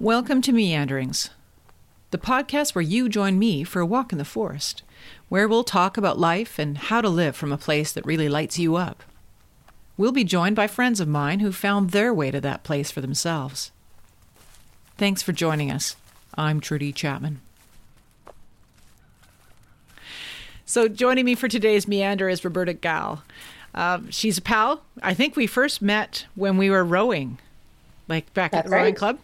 Welcome to Meanderings, the podcast where you join me for a walk in the forest, where we'll talk about life and how to live from a place that really lights you up. We'll be joined by friends of mine who found their way to that place for themselves. Thanks for joining us. I'm Trudy Chapman. So, joining me for today's meander is Roberta Gall. Uh, she's a pal. I think we first met when we were rowing, like back That's at the rowing club.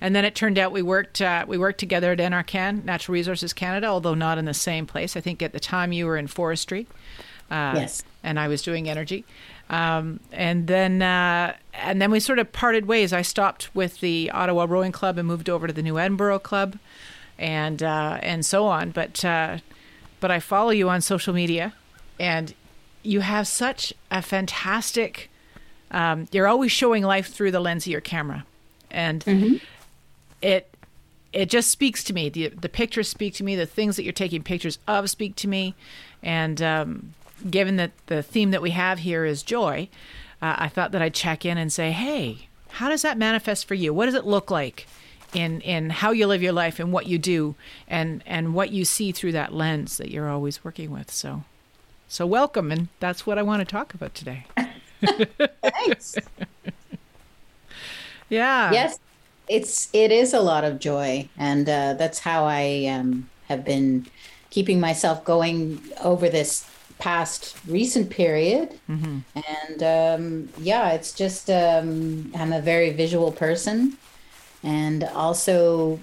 And then it turned out we worked uh, we worked together at NRCan, Natural Resources Canada, although not in the same place. I think at the time you were in forestry, uh, Yes. and I was doing energy. Um, and then uh, and then we sort of parted ways. I stopped with the Ottawa Rowing Club and moved over to the New Edinburgh Club, and uh, and so on. But uh, but I follow you on social media, and you have such a fantastic. Um, you're always showing life through the lens of your camera, and it it just speaks to me. The the pictures speak to me. The things that you're taking pictures of speak to me, and um, given that the theme that we have here is joy, uh, I thought that I'd check in and say, hey, how does that manifest for you? What does it look like? In, in how you live your life and what you do and, and what you see through that lens that you're always working with. So so welcome and that's what I want to talk about today. Thanks. Yeah. yes, it's it is a lot of joy, and uh, that's how I um, have been keeping myself going over this past recent period. And um, yeah, it's just um, I'm a very visual person, and also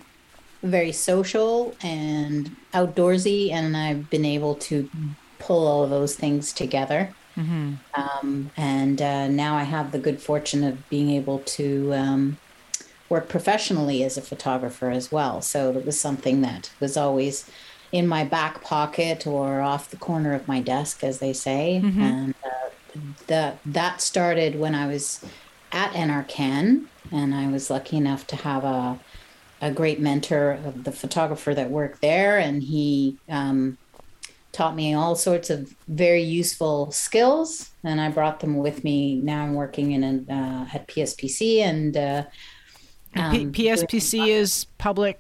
very social and outdoorsy, and I've been able to pull all of those things together. Um, and uh, now I have the good fortune of being able to um, work professionally as a photographer as well. So it was something that was always in my back pocket or off the corner of my desk, as they say. And uh, that that started when I was at NRCan, and I was lucky enough to have a a great mentor of the photographer that worked there, and he um, taught me all sorts of very useful skills, and I brought them with me. Now I'm working in a, uh, at PSPC and uh, um, P- PSPC is public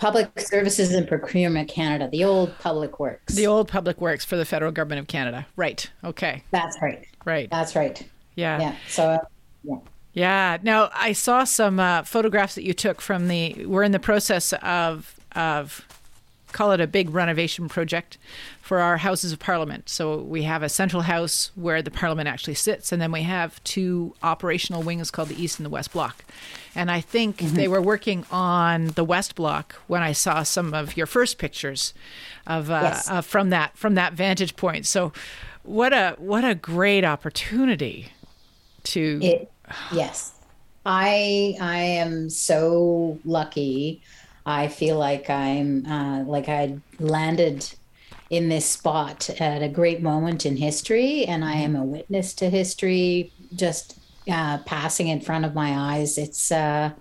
Public Services and Procurement Canada, the old Public Works. the old public works for the federal government of Canada. Right. Okay. That's right. Right. That's right. Yeah. Yeah. So, uh, yeah. Yeah. Now I saw some uh, photographs that you took from the. We're in the process of of call it a big renovation project for our houses of parliament. So we have a central house where the parliament actually sits, and then we have two operational wings called the east and the west block. And I think they were working on the west block when I saw some of your first pictures of uh, Yes. uh, from that from that vantage point. So what a what a great opportunity to It, yes, I I am so lucky. I feel like I'm uh, like I landed in this spot at a great moment in history, and I am a witness to history just uh, passing in front of my eyes. It's uh,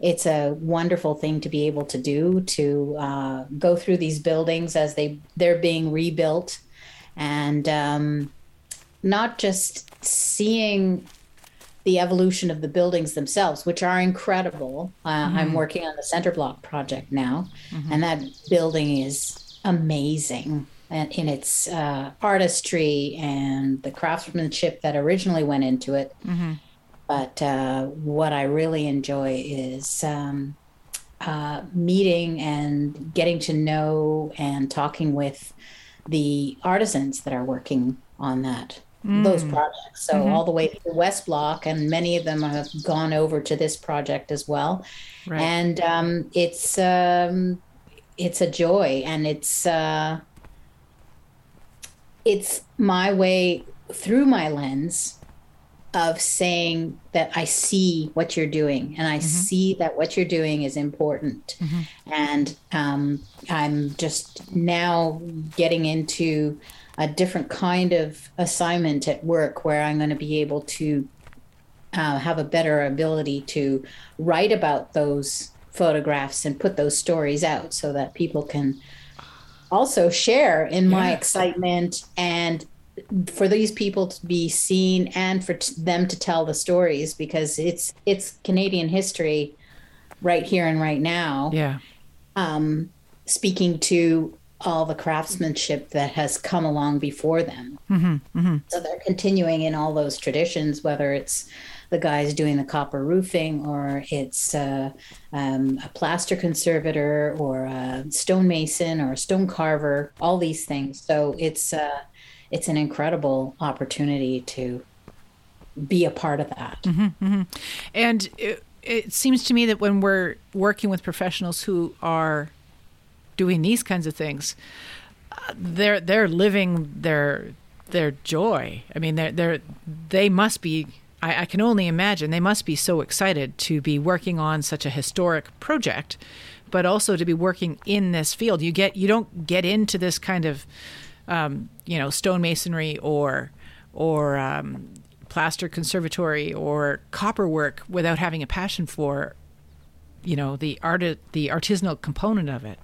it's a wonderful thing to be able to do to uh, go through these buildings as they they're being rebuilt, and um, not just seeing the evolution of the buildings themselves, which are incredible. Uh, I'm working on the center block project now, and that building is amazing and in its uh, artistry and the craftsmanship that originally went into it. But uh, what I really enjoy is um, uh, meeting and getting to know and talking with the artisans that are working on that those projects. So all the way to the West Block, and many of them have gone over to this project as well. Right. And um, it's um, it's a joy, and it's uh, it's my way through my lens of saying that I see what you're doing and I see that what you're doing is important. And um, I'm just now getting into a different kind of assignment at work where I'm going to be able to uh, have a better ability to write about those photographs and put those stories out so that people can also share in my Yeah. excitement and for these people to be seen and for t- them to tell the stories because it's it's Canadian history right here and right now. Yeah. Um, speaking to all the craftsmanship that has come along before them. Mm-hmm, mm-hmm. So they're continuing in all those traditions, whether it's the guys doing the copper roofing or it's uh, um, a plaster conservator or a stonemason or a stone carver, all these things. So it's uh, it's an incredible opportunity to be a part of that. Mm-hmm, mm-hmm. And it, it seems to me that when we're working with professionals who are doing these kinds of things, they're they're living their their joy. I mean, they're they're they must be. I, I can only imagine they must be so excited to be working on such a historic project, but also to be working in this field. You get you don't get into this kind of um, you know stonemasonry or or um, plaster conservatory or copper work without having a passion for you know the art the artisanal component of it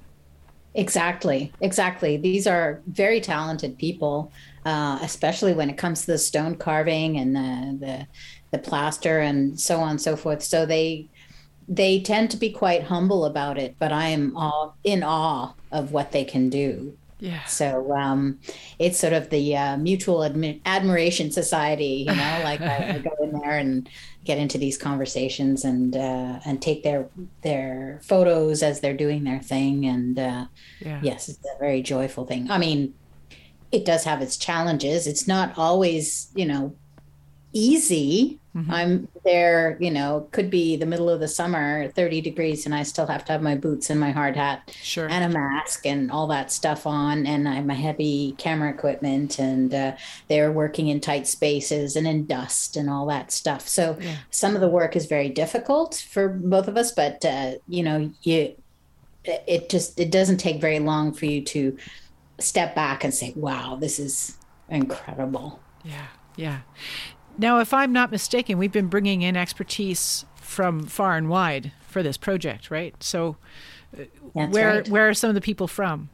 Exactly, exactly. These are very talented people, uh, especially when it comes to the stone carving and the, the the plaster and so on and so forth. So they they tend to be quite humble about it, but I am all in awe of what they can do. Yeah. So um, it's sort of the uh, mutual admi- admiration society, you know. Like I, I, go in there and get into these conversations and uh, and take their their photos as they're doing their thing. And uh, yeah. yes, it's a very joyful thing. I mean, it does have its challenges. It's not always, you know, easy Mm-hmm. I'm there, you know, could be the middle of the summer, 30 degrees, and I still have to have my boots and my hard hat sure. and a mask and all that stuff on. And I have my heavy camera equipment, and uh, they're working in tight spaces and in dust and all that stuff. So yeah. some of the work is very difficult for both of us, but, uh, you know, you, it just, it doesn't take very long for you to step back and say, wow, this is incredible. Yeah. Yeah. Now, if I'm not mistaken, we've been bringing in expertise from far and wide for this project, right? So, uh, That's where right. where are some of the people from?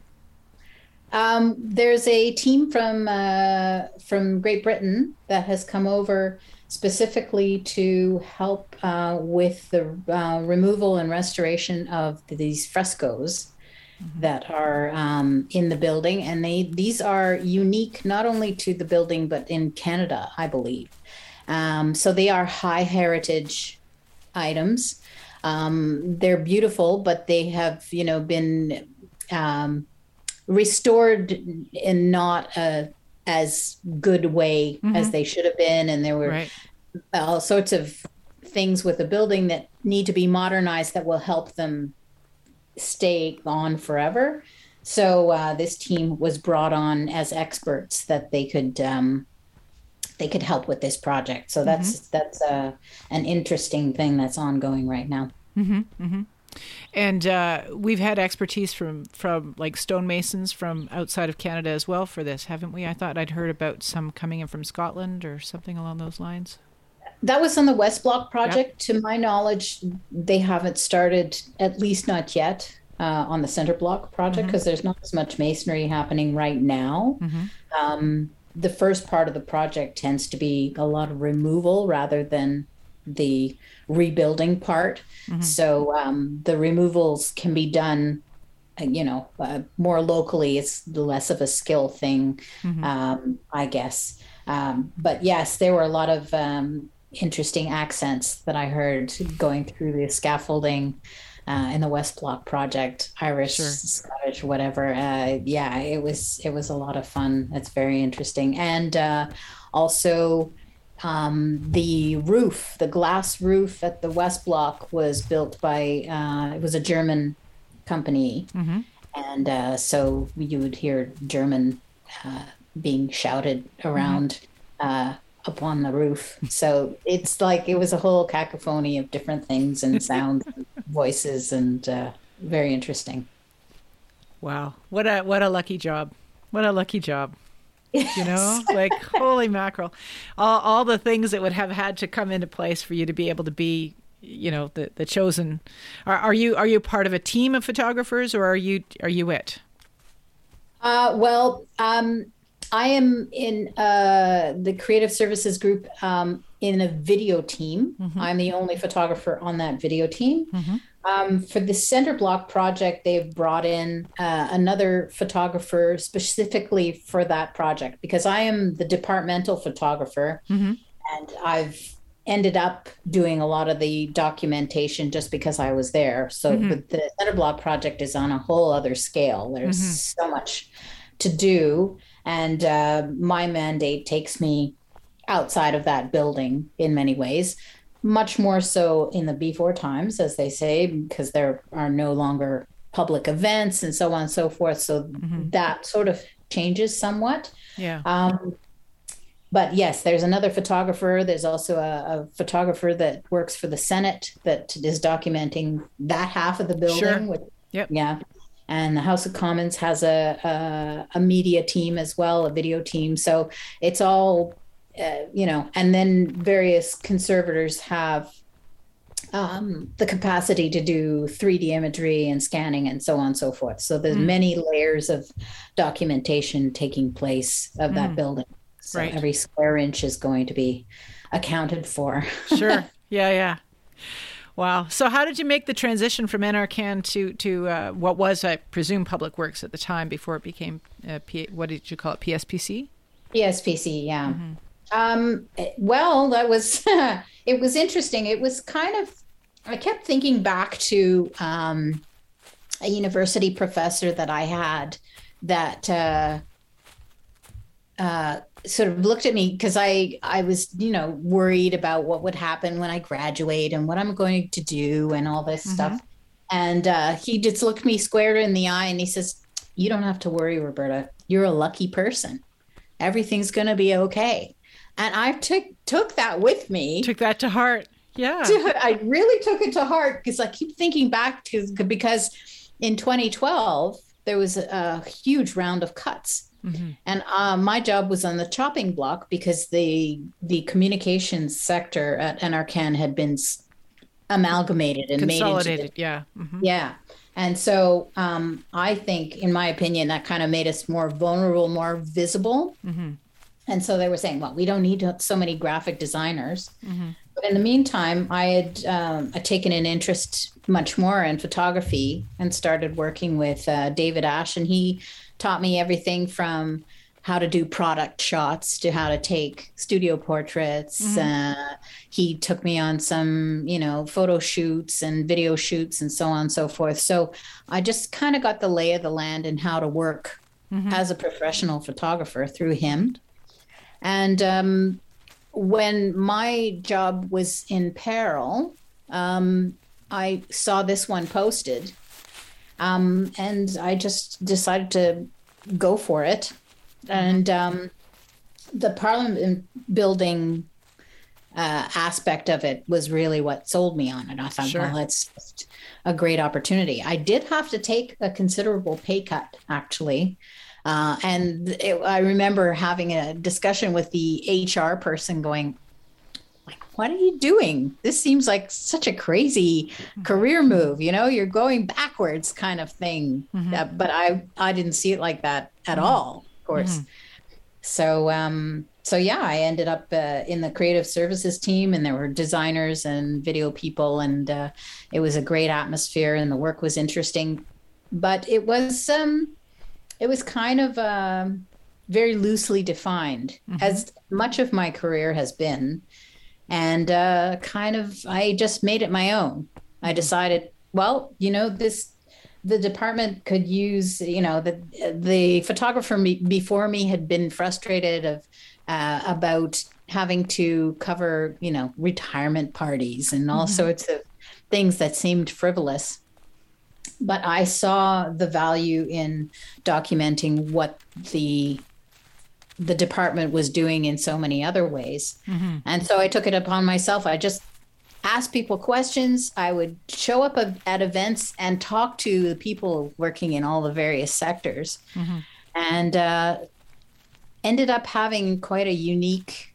Um, there's a team from uh, from Great Britain that has come over specifically to help uh, with the uh, removal and restoration of these frescoes mm-hmm. that are um, in the building, and they these are unique not only to the building but in Canada, I believe. Um, so they are high heritage items. Um, they're beautiful, but they have, you know, been um, restored in not a as good way mm-hmm. as they should have been, and there were right. all sorts of things with the building that need to be modernized that will help them stay on forever. So uh, this team was brought on as experts that they could um, they could help with this project. So that's mm-hmm. that's uh, an interesting thing that's ongoing right now. Mm-hmm, mm-hmm. And uh, we've had expertise from from like stonemasons from outside of Canada as well for this, haven't we? I thought I'd heard about some coming in from Scotland or something along those lines. That was on the West Block project. Yep. To my knowledge, they haven't started, at least not yet. Uh, on the center block project because mm-hmm. there's not as much masonry happening right now. Mm-hmm. Um, the first part of the project tends to be a lot of removal rather than the rebuilding part. Mm-hmm. So um, the removals can be done, uh, you know, uh, more locally. It's less of a skill thing, mm-hmm. um, I guess. Um, but yes, there were a lot of um, interesting accents that I heard going through the scaffolding uh, in the West Block project, Irish, sure. Scottish, whatever. Uh, yeah, it was it was a lot of fun. It's very interesting, and uh, also um, the roof, the glass roof at the West Block was built by uh, it was a German company, mm-hmm. and uh, so you would hear German uh, being shouted around. Mm-hmm up on the roof. So it's like it was a whole cacophony of different things and sounds, voices, and uh, very interesting. Wow, what a what a lucky job! What a lucky job! Yes. You know, like holy mackerel, all all the things that would have had to come into place for you to be able to be, you know, the the chosen. Are, are you are you part of a team of photographers or are you are you it? Uh, well, um, I am in uh, the creative services group um, in a video team. Mm-hmm. I'm the only photographer on that video team. Mm-hmm. Um, for the center block project, they've brought in uh, another photographer specifically for that project because I am the departmental photographer mm-hmm. and I've ended up doing a lot of the documentation just because I was there. So mm-hmm. the center block project is on a whole other scale. There's mm-hmm. so much to do. And uh, my mandate takes me outside of that building in many ways much more so in the before times, as they say, because there are no longer public events and so on and so forth. So mm-hmm. that sort of changes somewhat. Yeah. Um, but yes, there's another photographer. There's also a, a, photographer that works for the Senate that is documenting that half of the building. Sure. With, yep. Yeah. And the House of Commons has a, a, a media team as well, a video team. So it's all uh, you know, and then various conservators have um, the capacity to do 3D imagery and scanning and so on and so forth. So there's mm. many layers of documentation taking place of that mm. building. So right. every square inch is going to be accounted for. sure. Yeah, yeah. Wow. So how did you make the transition from NRCan to to uh, what was, I presume, Public Works at the time before it became uh, P- what did you call it? PSPC. PSPC. Yeah. Mm-hmm. Um, well, that was it was interesting. It was kind of I kept thinking back to um, a university professor that I had that uh, uh, sort of looked at me because I I was you know worried about what would happen when I graduate and what I'm going to do and all this mm-hmm. stuff. And uh, he just looked me square in the eye and he says, "You don't have to worry, Roberta. You're a lucky person. Everything's going to be okay." And I took took that with me. Took that to heart. Yeah, I really took it to heart because I keep thinking back to because in 2012 there was a, huge round of cuts. Mm-hmm. And uh, my job was on the chopping block because the the communications sector at NRCan had been amalgamated and consolidated. Made into the, yeah, mm-hmm. yeah. And so um, I think, in my opinion, that kind of made us more vulnerable, more visible. Mm-hmm. And so they were saying, well, we don't need so many graphic designers. Mm-hmm. But in the meantime, I had um, taken an interest much more in photography and started working with uh, David Ash. And he taught me everything from how to do product shots to how to take studio portraits. Mm-hmm. Uh, he took me on some, you know, photo shoots and video shoots and so on and so forth. So I just kind of got the lay of the land and how to work mm-hmm. as a professional photographer through him. And um, when my job was in peril, um, I saw this one posted. Um, and I just decided to go for it. And um, the Parliament building uh, aspect of it was really what sold me on it. I thought, sure. well, it's just a great opportunity. I did have to take a considerable pay cut, actually, uh, and it, I remember having a discussion with the HR person going, like, what are you doing? This seems like such a crazy career move. You know, you're going backwards kind of thing. Mm-hmm. Uh, but I, I didn't see it like that at mm-hmm. all, of course. Mm-hmm. So, um, so yeah, I ended up uh, in the creative services team, and there were designers and video people, and uh, it was a great atmosphere, and the work was interesting. But it was um, it was kind of um, very loosely defined, mm-hmm. as much of my career has been. And uh, kind of, I just made it my own. I mm-hmm. decided, well, you know, this the department could use you know the the photographer me, before me had been frustrated of uh, about having to cover you know retirement parties and all mm-hmm. sorts of things that seemed frivolous but I saw the value in documenting what the the department was doing in so many other ways. Mm-hmm. And so I took it upon myself. I just asked people questions. I would show up at events and talk to the people working in all the various sectors. Mm-hmm. And uh, ended up having quite a unique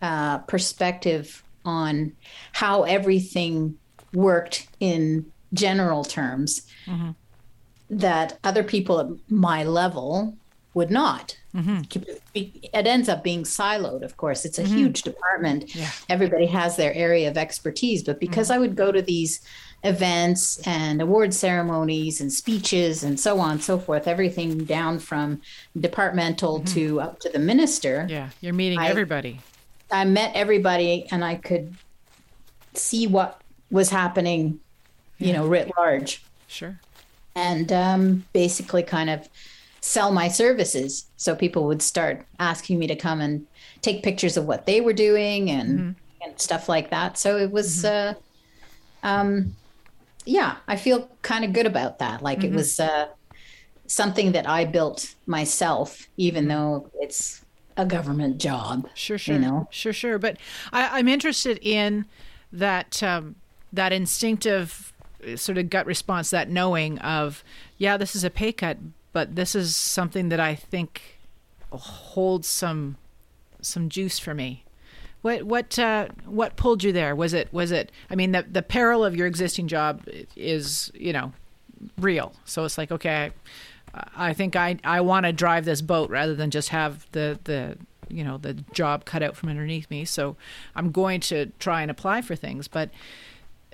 uh, perspective on how everything worked in general terms mm-hmm. that other people at my level would not. Mm-hmm. it ends up being siloed of course it's a mm-hmm. huge department Yeah. everybody has their area of expertise but because mm-hmm. i would go to these events and award ceremonies and speeches and so on and so forth everything down from departmental to up to the minister Yeah. You're meeting I- everybody. I met everybody and I could see what was happening, you know, writ large, Sure. and um, basically kind of sell my services. So people would start asking me to come and take pictures of what they were doing and and stuff like that. So it was, uh, um, yeah, I feel kind of good about that. Like it was uh, something that I built myself, even though it's a government job. Sure, sure, You know? sure, sure. But I, I'm interested in that um, that instinctive sort of gut response, that knowing of, yeah, this is a pay cut, but this is something that I think holds some some juice for me. What what uh, what pulled you there? Was it was it? I mean, the the peril of your existing job is you know real. So it's like okay. I think I I want to drive this boat rather than just have the the you know the job cut out from underneath me. So I'm going to try and apply for things, but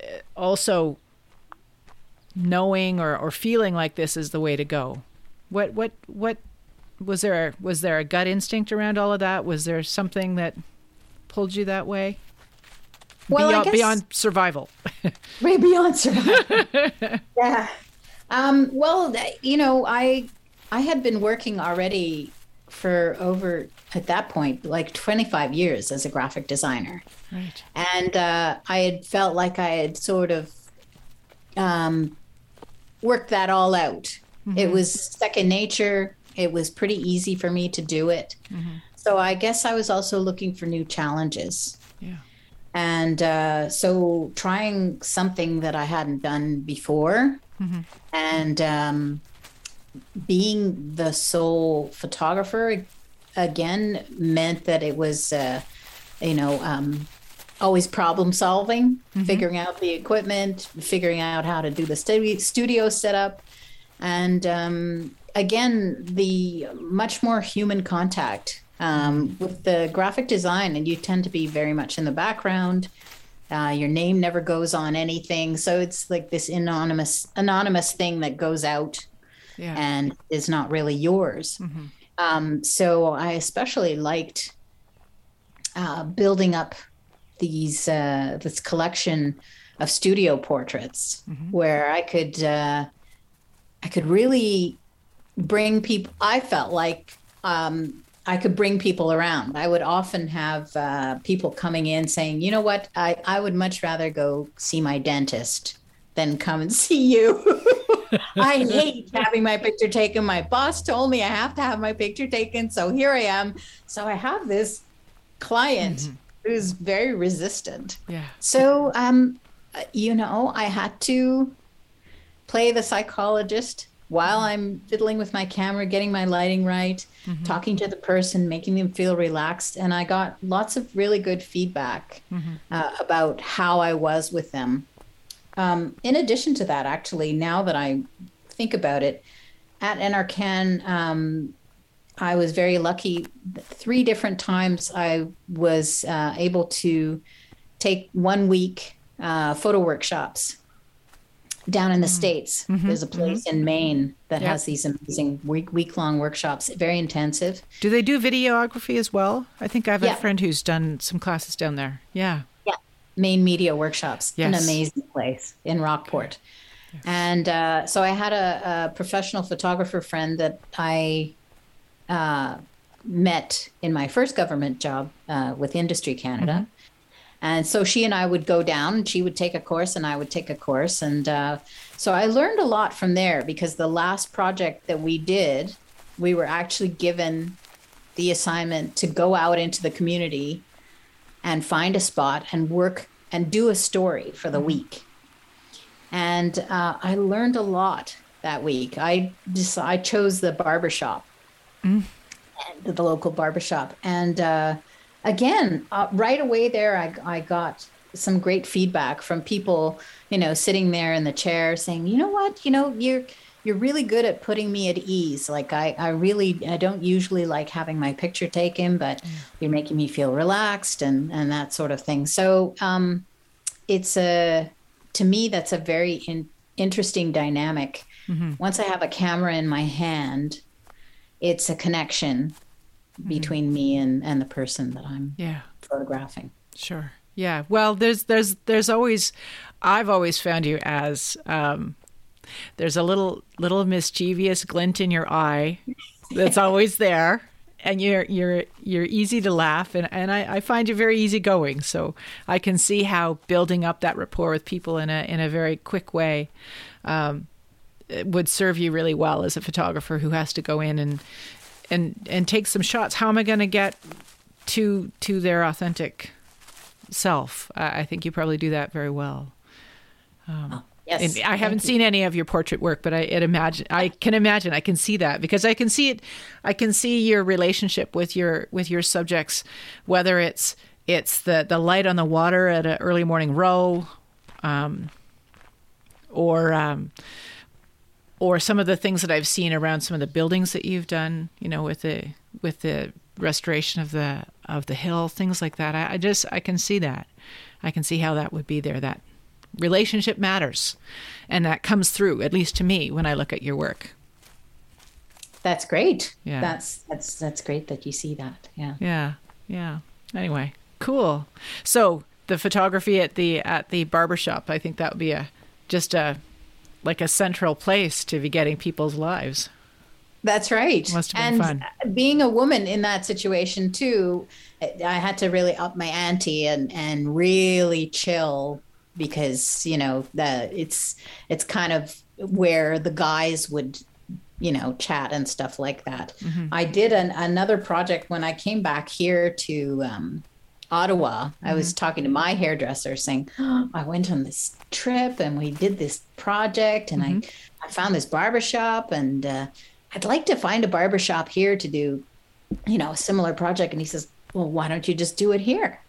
uh, also knowing or, or feeling like this is the way to go. What what what was there was there a gut instinct around all of that? Was there something that pulled you that way? Well, I beyond, guess- beyond survival. way beyond survival. yeah. Um, well, you know, I I had been working already for over at that point like 25 years as a graphic designer, right. and uh, I had felt like I had sort of um, worked that all out. It was second nature. It was pretty easy for me to do it. So I guess I was also looking for new challenges Yeah. and uh, so trying something that I hadn't done before, and um, being the sole photographer again meant that it was, uh, you know, um, always problem solving, figuring out the equipment, figuring out how to do the studio, setup, and um, again the much more human contact um, with the graphic design, and you tend to be very much in the background. Uh, your name never goes on anything, so it's like this anonymous anonymous thing that goes out Yeah. and is not really yours. Um, so I especially liked uh, building up these uh, this collection of studio portraits where I could uh, I could really bring people. I felt like um, I could bring people around. I would often have uh, people coming in saying, "You know what? I I would much rather go see my dentist than come and see you." I hate having my picture taken. My boss told me I have to have my picture taken, so here I am. So I have this client who's very resistant. Yeah. So, um, you know, I had to play the psychologist while I'm fiddling with my camera, getting my lighting right, talking to the person, making them feel relaxed. And I got lots of really good feedback uh, about how I was with them. Um, in addition to that, actually, now that I think about it, at NRCan, um, I was very lucky. Three different times I was uh, able to take one week uh, photo workshops down in the States. There's a place in Maine that Yep. has these amazing week week long workshops, very intensive. Do they do videography as well? I think I have Yeah. a friend who's done some classes down there. Yeah. Yeah, Maine Media Workshops, an amazing place in Rockport. And uh, so I had a, a professional photographer friend that I uh, met in my first government job uh, with Industry Canada. And so she and I would go down, and she would take a course, and I would take a course. And uh, so I learned a lot from there because the last project that we did, we were actually given the assignment to go out into the community and find a spot and work and do a story for the week. And uh, I learned a lot that week. I just I chose the barbershop, and the, the local barbershop, and uh, again, uh, right away there, I I got some great feedback from people, you know, sitting there in the chair saying, you know what, you know, you're you're really good at putting me at ease. Like I, I really, I don't usually like having my picture taken, but mm. you're making me feel relaxed and and that sort of thing. So um, it's a, to me, that's a very in, interesting dynamic. Mm-hmm. Once I have a camera in my hand, it's a connection mm-hmm. between me and and the person that I'm yeah photographing. Sure. Yeah. Well, there's there's there's always I've always found you as um, there's a little little mischievous glint in your eye that's always there. And you're you're you're easy to laugh and, and I, I find you very easygoing. So I can see how building up that rapport with people in a in a very quick way um, would serve you really well as a photographer who has to go in and and and take some shots. How am I going to get to to their authentic self? I, I think you probably do that very well. Um, oh, yes, I haven't seen any of your portrait work, but I imagine I can imagine I can see that because I can see it. I can see your relationship with your with your subjects, whether it's it's the the light on the water at an early morning row, um, or um, or some of the things that I've seen around some of the buildings that you've done. You know, with the with the restoration of the of the hill, things like that. I, I just I can see that. I can see how that would be there. That relationship matters, and that comes through at least to me when I look at your work. That's great. Yeah, that's that's that's great that you see that. Yeah. Yeah. Yeah. Anyway, cool. So the photography at the at the barbershop, I think that would be a just a like a central place to be getting people's lives. That's right. Must have been and fun. being a woman in that situation too, I had to really up my ante and and really chill because you know that it's it's kind of where the guys would you know chat and stuff like that. Mm-hmm. I did an, another project when I came back here to um, Ottawa. Mm-hmm. I was mm-hmm. talking to my hairdresser saying, oh, I went on this trip and we did this project and mm-hmm. I, I found this barbershop and uh, I'd like to find a barbershop here to do, you know, a similar project. And he says, Well, why don't you just do it here?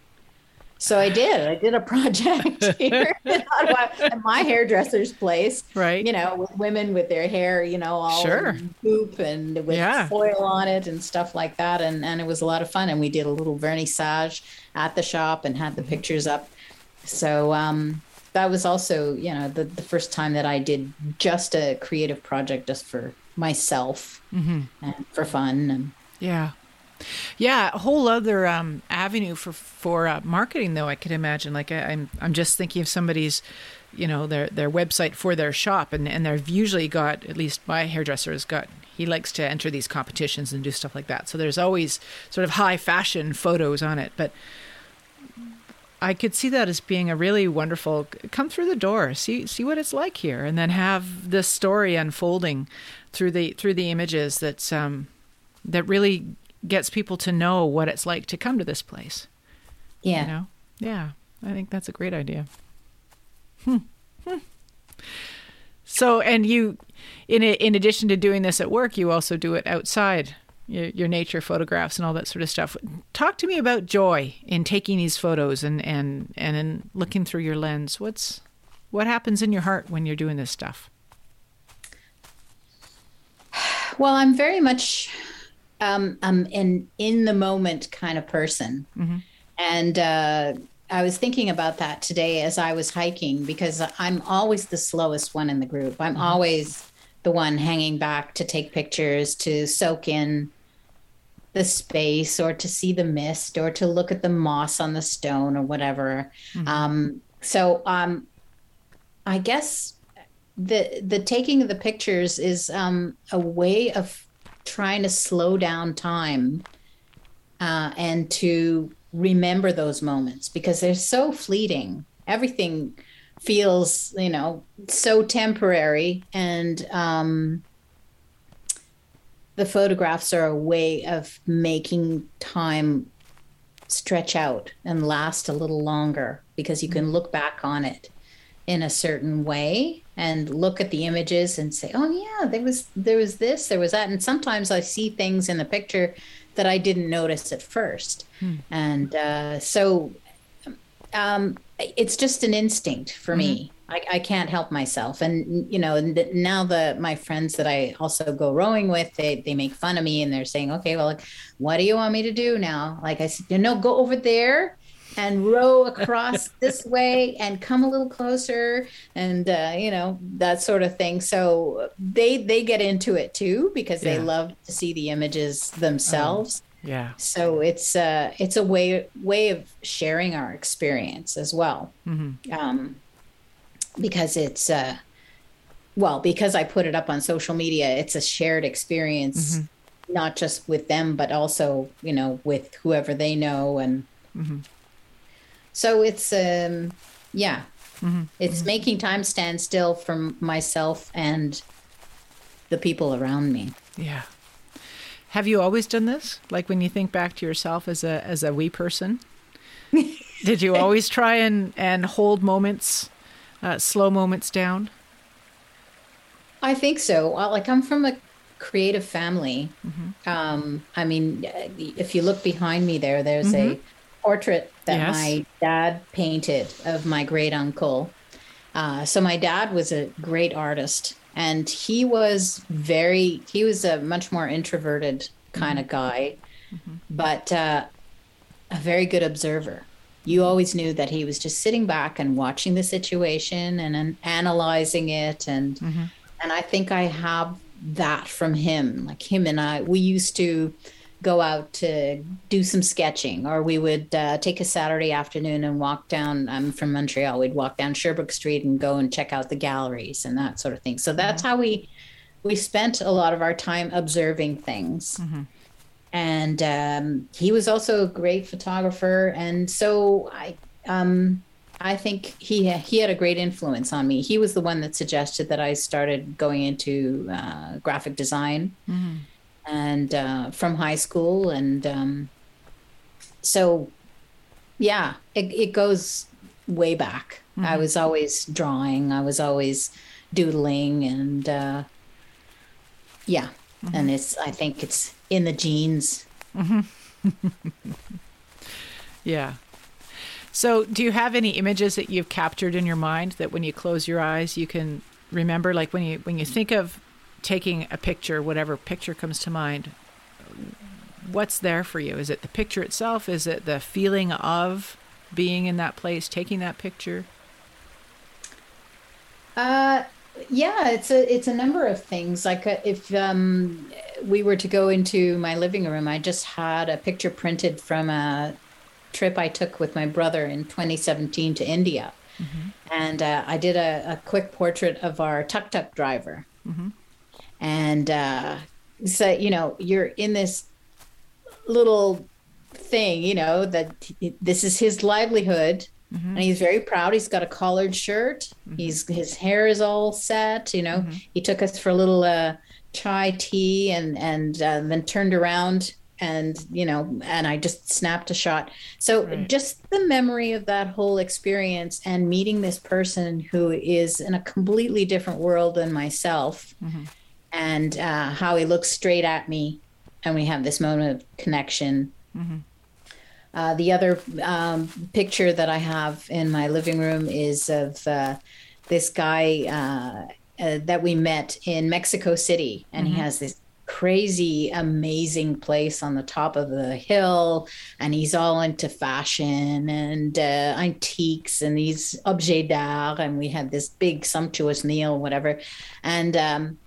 So I did. I did a project here at my hairdresser's place. Right. You know, with women with their hair, you know, all sure. hoop and with yeah. foil on it and stuff like that. And and it was a lot of fun. And we did a little vernissage at the shop and had the mm-hmm. pictures up. So um, that was also, you know, the, the first time that I did just a creative project just for myself mm-hmm. and for fun. And, yeah. Yeah, a whole other um, avenue for for uh, marketing, though. I could imagine. Like I, am I'm, I'm just thinking of somebody's, you know, their their website for their shop, and and they've usually got at least my hairdresser has got. He likes to enter these competitions and do stuff like that. So there's always sort of high fashion photos on it, but I could see that as being a really wonderful come through the door, see see what it's like here, and then have this story unfolding through the through the images that's um, that really gets people to know what it's like to come to this place. Yeah. You know? Yeah. I think that's a great idea. Hmm. Hmm. So, and you, in in addition to doing this at work, you also do it outside your, your nature photographs and all that sort of stuff. Talk to me about joy in taking these photos and and and in looking through your lens. What's what happens in your heart when you're doing this stuff? Well, I'm very much um, I'm an in the moment kind of person, mm-hmm. and uh, I was thinking about that today as I was hiking because I'm always the slowest one in the group. I'm mm-hmm. always the one hanging back to take pictures, to soak in the space or to see the mist or to look at the moss on the stone or whatever. Mm-hmm. Um, so um, I guess the the taking of the pictures is um, a way of trying to slow down time uh, and to remember those moments because they're so fleeting. Everything feels, you know, so temporary and um, the photographs are a way of making time stretch out and last a little longer because you can mm-hmm. look back on it in a certain way and look at the images and say oh yeah there was there was this there was that and sometimes i see things in the picture that i didn't notice at first hmm. and uh, so um, it's just an instinct for mm-hmm. me. I, I, can't help myself. And, you know, now the, my friends that I also go rowing with, they, they make fun of me and they're saying, okay, well, like, what do you want me to do now? Like I said, you know, go over there and row across this way and come a little closer and, uh, you know, that sort of thing. So they, they get into it too, because yeah. they love to see the images themselves. Um, yeah. So it's uh it's a way way of sharing our experience as well. Mm-hmm. Um, because it's uh well because i put it up on social media it's a shared experience mm-hmm. not just with them but also you know with whoever they know and mm-hmm. So it's um yeah mm-hmm. it's mm-hmm. making time stand still for myself and the people around me yeah have you always done this like when you think back to yourself as a as a wee person did you always try and and hold moments uh, slow moments down? I think so. Well, like I'm from a creative family. Mm-hmm. Um, I mean, if you look behind me there, there's mm-hmm. a portrait that yes. my dad painted of my great uncle. Uh, so my dad was a great artist, and he was very he was a much more introverted kind mm-hmm. of guy, mm-hmm. but uh, a very good observer you always knew that he was just sitting back and watching the situation and, and analyzing it and mm-hmm. and I think I have that from him like him and I we used to go out to do some sketching or we would uh, take a Saturday afternoon and walk down I'm from Montreal we'd walk down Sherbrooke Street and go and check out the galleries and that sort of thing so that's mm-hmm. how we we spent a lot of our time observing things mm-hmm and um, he was also a great photographer. And so I, um, I think he he had a great influence on me. He was the one that suggested that I started going into uh, graphic design, mm-hmm. And uh, from high school, and um, so yeah, it, it goes way back. Mm-hmm. I was always drawing. I was always doodling, and uh, yeah, mm-hmm. and it's. I think it's in the genes. Mm-hmm. yeah. So, do you have any images that you've captured in your mind that when you close your eyes you can remember like when you when you think of taking a picture, whatever picture comes to mind, what's there for you? Is it the picture itself? Is it the feeling of being in that place, taking that picture? Uh yeah, it's a it's a number of things. Like uh, if um, we were to go into my living room, I just had a picture printed from a trip I took with my brother in 2017 to India, mm-hmm. and uh, I did a, a, quick portrait of our tuk tuk driver, mm-hmm. And uh, so you know you're in this little thing, you know that this is his livelihood Mm-hmm. And he's very proud. He's got a collared shirt. Mm-hmm. He's his hair is all set. You know, mm-hmm. he took us for a little uh, chai tea and and uh, then turned around and you know and I just snapped a shot. So right. just the memory of that whole experience and meeting this person who is in a completely different world than myself, mm-hmm. And uh, how he looks straight at me, and we have this moment of connection. Mm-hmm. Uh, the other um, picture that I have in my living room is of uh, this guy uh, uh that we met in Mexico City, and mm-hmm. he has this crazy, amazing place on the top of the hill, and he's all into fashion and uh, antiques and these objets d'art, and we had this big sumptuous meal, whatever, and. Um,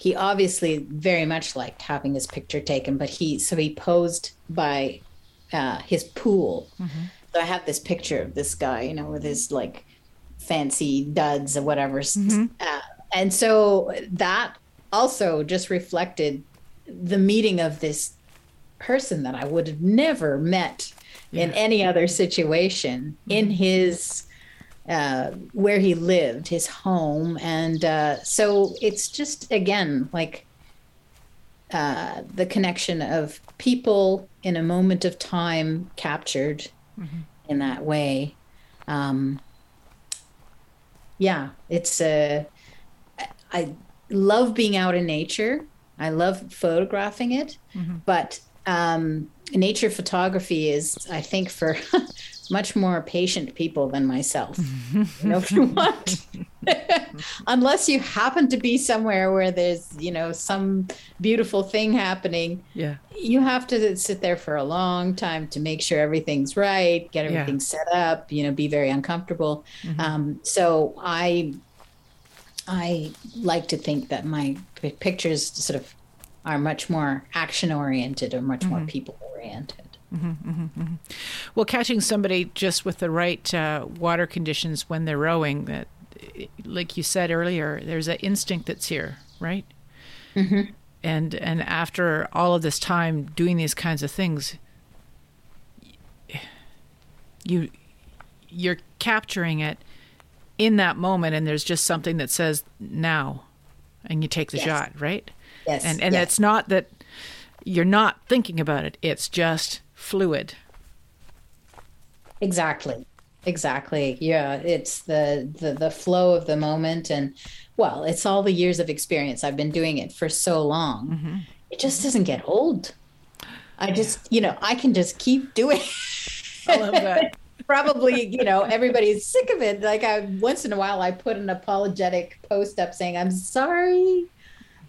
he obviously very much liked having his picture taken, but he so he posed by uh, his pool. Mm-hmm. So I have this picture of this guy, you know, with his like fancy duds or whatever. Mm-hmm. Uh, and so that also just reflected the meeting of this person that I would have never met yeah. in any other situation mm-hmm. in his uh, where he lived, his home, and uh, so it's just again like uh, the connection of people in a moment of time captured mm-hmm. in that way. Um, yeah, it's a. Uh, I love being out in nature. I love photographing it, mm-hmm. but um, nature photography is, I think, for much more patient people than myself. you know, if you want, unless you happen to be somewhere where there's, you know, some beautiful thing happening. Yeah. You have to sit there for a long time to make sure everything's right, get everything yeah. set up, you know, be very uncomfortable. Mm-hmm. Um, so I, I like to think that my pictures sort of are much more action oriented or much mm-hmm. more people oriented. Mm-hmm, mm-hmm, mm-hmm, well, catching somebody just with the right uh, water conditions when they're rowing, that, like you said earlier, there's an instinct that's here, right? Mm-hmm. And and after all of this time doing these kinds of things, you you're capturing it in that moment, and there's just something that says now, and you take the yes. shot, right? Yes. And and yes. it's not that you're not thinking about it; it's just fluid. Exactly. Exactly. Yeah, it's the, the the flow of the moment and well, it's all the years of experience. I've been doing it for so long. Mm-hmm. It just doesn't get old. I just, you know, I can just keep doing I love that. Probably, you know, everybody's sick of it. Like I once in a while I put an apologetic post up saying, "I'm sorry.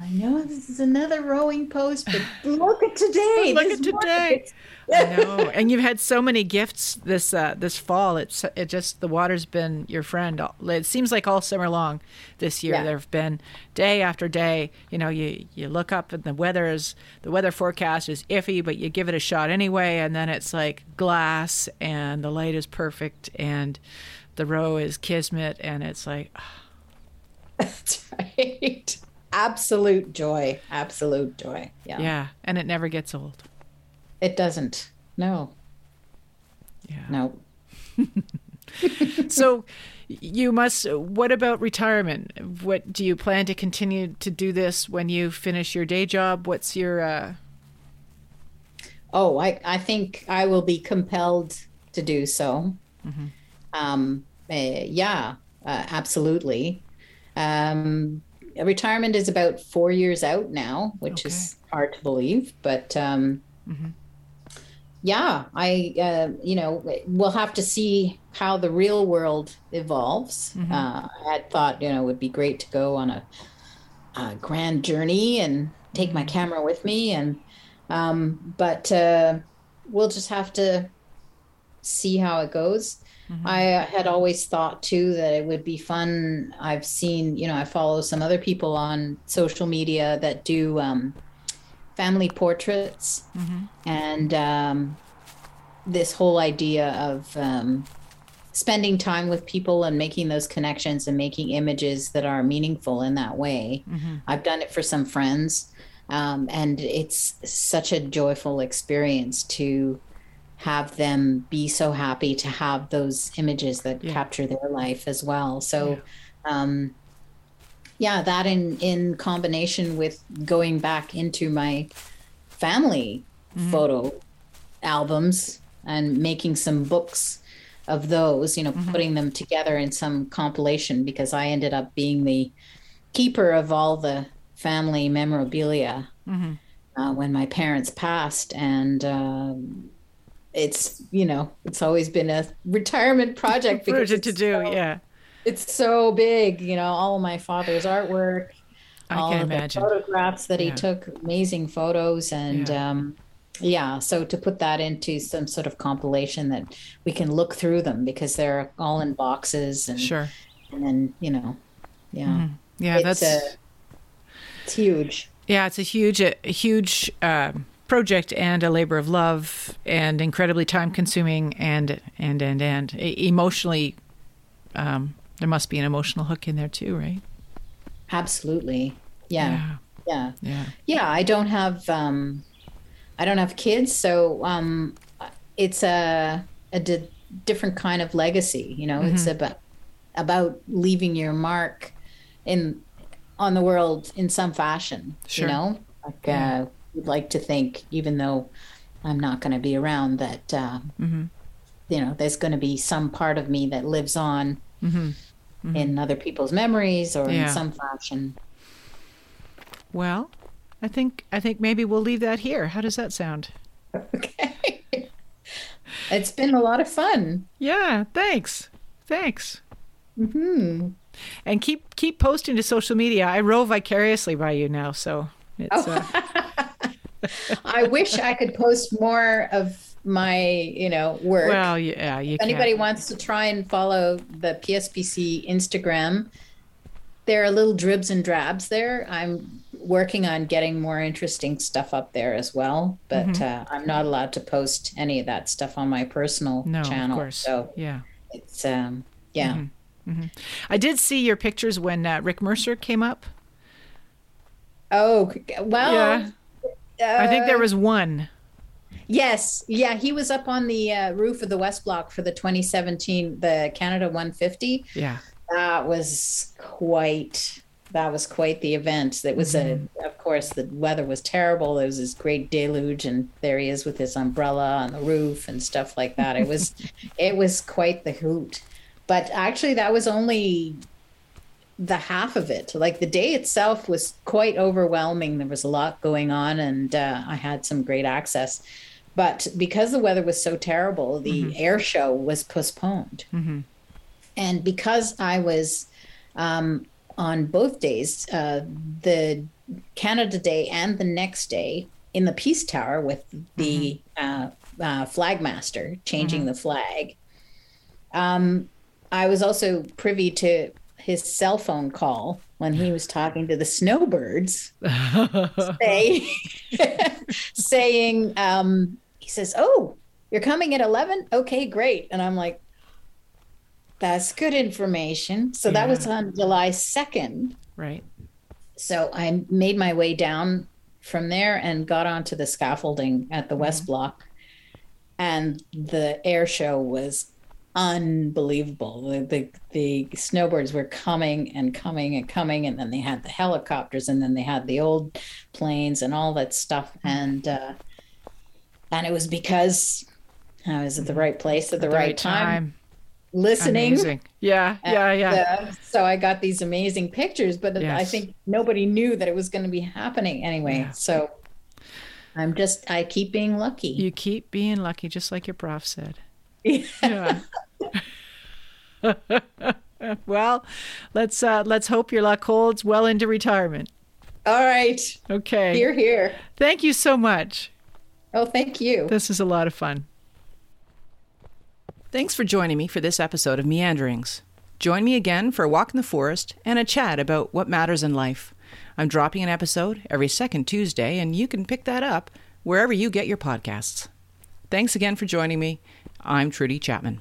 I know this is another rowing post, but look at today. look at today. I know, and you've had so many gifts this uh, this fall. It's it just the water's been your friend. It seems like all summer long this year. Yeah. There have been day after day. You know, you you look up and the weather is the weather forecast is iffy, but you give it a shot anyway, and then it's like glass, and the light is perfect, and the row is kismet, and it's like. Oh. That's right. Absolute joy. Absolute joy. Yeah. Yeah, and it never gets old. It doesn't. No. Yeah. No. so you must what about retirement what do you plan to continue to do this when you finish your day job what's your uh oh i i think i will be compelled to do so mm-hmm. um uh, yeah uh, absolutely um retirement is about four years out now which okay. is hard to believe but um mm-hmm yeah, I, uh, you know, we'll have to see how the real world evolves. Mm-hmm. Uh, I had thought, you know, it would be great to go on a, a grand journey and take my mm-hmm. camera with me. And, um, but uh, we'll just have to see how it goes. Mm-hmm. I had always thought too that it would be fun. I've seen, you know, I follow some other people on social media that do, um, family portraits mm-hmm. and um, this whole idea of um, spending time with people and making those connections and making images that are meaningful in that way. Mm-hmm. I've done it for some friends, um, and it's such a joyful experience to have them be so happy to have those images that yeah. capture their life as well. So, yeah. um, yeah, that in in combination with going back into my family mm-hmm. photo albums and making some books of those, you know, mm-hmm. putting them together in some compilation because I ended up being the keeper of all the family memorabilia mm-hmm. uh, when my parents passed. And um, it's, you know, it's always been a retirement project. project to do, so, yeah it's so big, you know, all of my father's artwork, I all can imagine. the photographs that Yeah. he took, amazing photos, and Yeah. um, yeah, so to put that into some sort of compilation that we can look through them because they're all in boxes and Sure. and then you know, yeah, Mhm. Yeah, it's that's uh, it's huge. yeah, it's a huge, a, huge um project and a labor of love, and incredibly time consuming, and and and and emotionally. Um, there must be an emotional hook in there too, right? Absolutely, yeah, yeah, yeah. yeah. I don't have um, I don't have kids, so um, it's a a di- different kind of legacy. You know, it's Mhm. about about leaving your mark in on the world in some fashion. Sure. You know, like Yeah. uh, we'd like to think, even though I'm not going to be around, that uh, Mm-hmm. you know, there's going to be some part of me that lives on Mm-hmm. Mhm. in other people's memories or Yeah. in some fashion. Well, I think I think maybe we'll leave that here. How does that sound? Okay. It's been a lot of fun. Yeah, thanks. Thanks. hmm And keep keep posting to social media. I row vicariously by you now, so it's uh, I wish I could post more of my, you know, work. well, yeah, you if anybody wants to try and follow the PSPC Instagram, there are little dribs and drabs there. I'm working on getting more interesting stuff up there as well, but Mm-hmm. uh, I'm not allowed to post any of that stuff on my personal No, channel. of course. So yeah. it's um yeah. mm-hmm I did see your pictures when uh, Rick Mercer came up. Oh well. Yeah. I think there uh, was one. Yes, yeah, he was up on the uh, roof of the West Block for the 2017 the Canada 150. Yeah. That was quite that was quite the event. That was a of course the weather was terrible. There was this great deluge and there he is with his umbrella on the roof and stuff like that. It was it was quite the hoot. But actually that was only the half of it. Like the day itself was quite overwhelming. There was a lot going on and uh, I had some great access. But because the weather was so terrible, the air show was postponed. And because I was um, on both days, uh, the Canada Day and the next day in the Peace Tower with the uh, uh, flagmaster changing the flag, um, I was also privy to his cell phone call when he was talking to the snowbirds, say, saying, um, he says, "Oh, you're coming at 11? Okay, great." And I'm like, "That's good information." So that was on July 2nd. Right. So I made my way down from there and got onto the scaffolding at the West Block. And the air show was unbelievable. The, the the snowbirds were coming and coming and coming, and then they had the helicopters, and then they had the old planes and all that stuff. And uh, and it was because I was at the right place at the, right, time, listening. Amazing. Yeah. Yeah. Yeah. Uh, so I got these amazing pictures, but I think nobody knew that it was going to be happening anyway. Yeah. So I'm just, I keep being lucky. You keep being lucky, just like your prof said. Yeah. well, let's uh, let's hope your luck holds well into retirement. All right. Okay. Here, here. Thank you so much. Oh, thank you. This is a lot of fun. Thanks for joining me for this episode of Meanderings. Join me again for a walk in the forest and a chat about what matters in life. I'm dropping an episode every second Tuesday, and you can pick that up wherever you get your podcasts. Thanks again for joining me. I'm Trudy Chapman.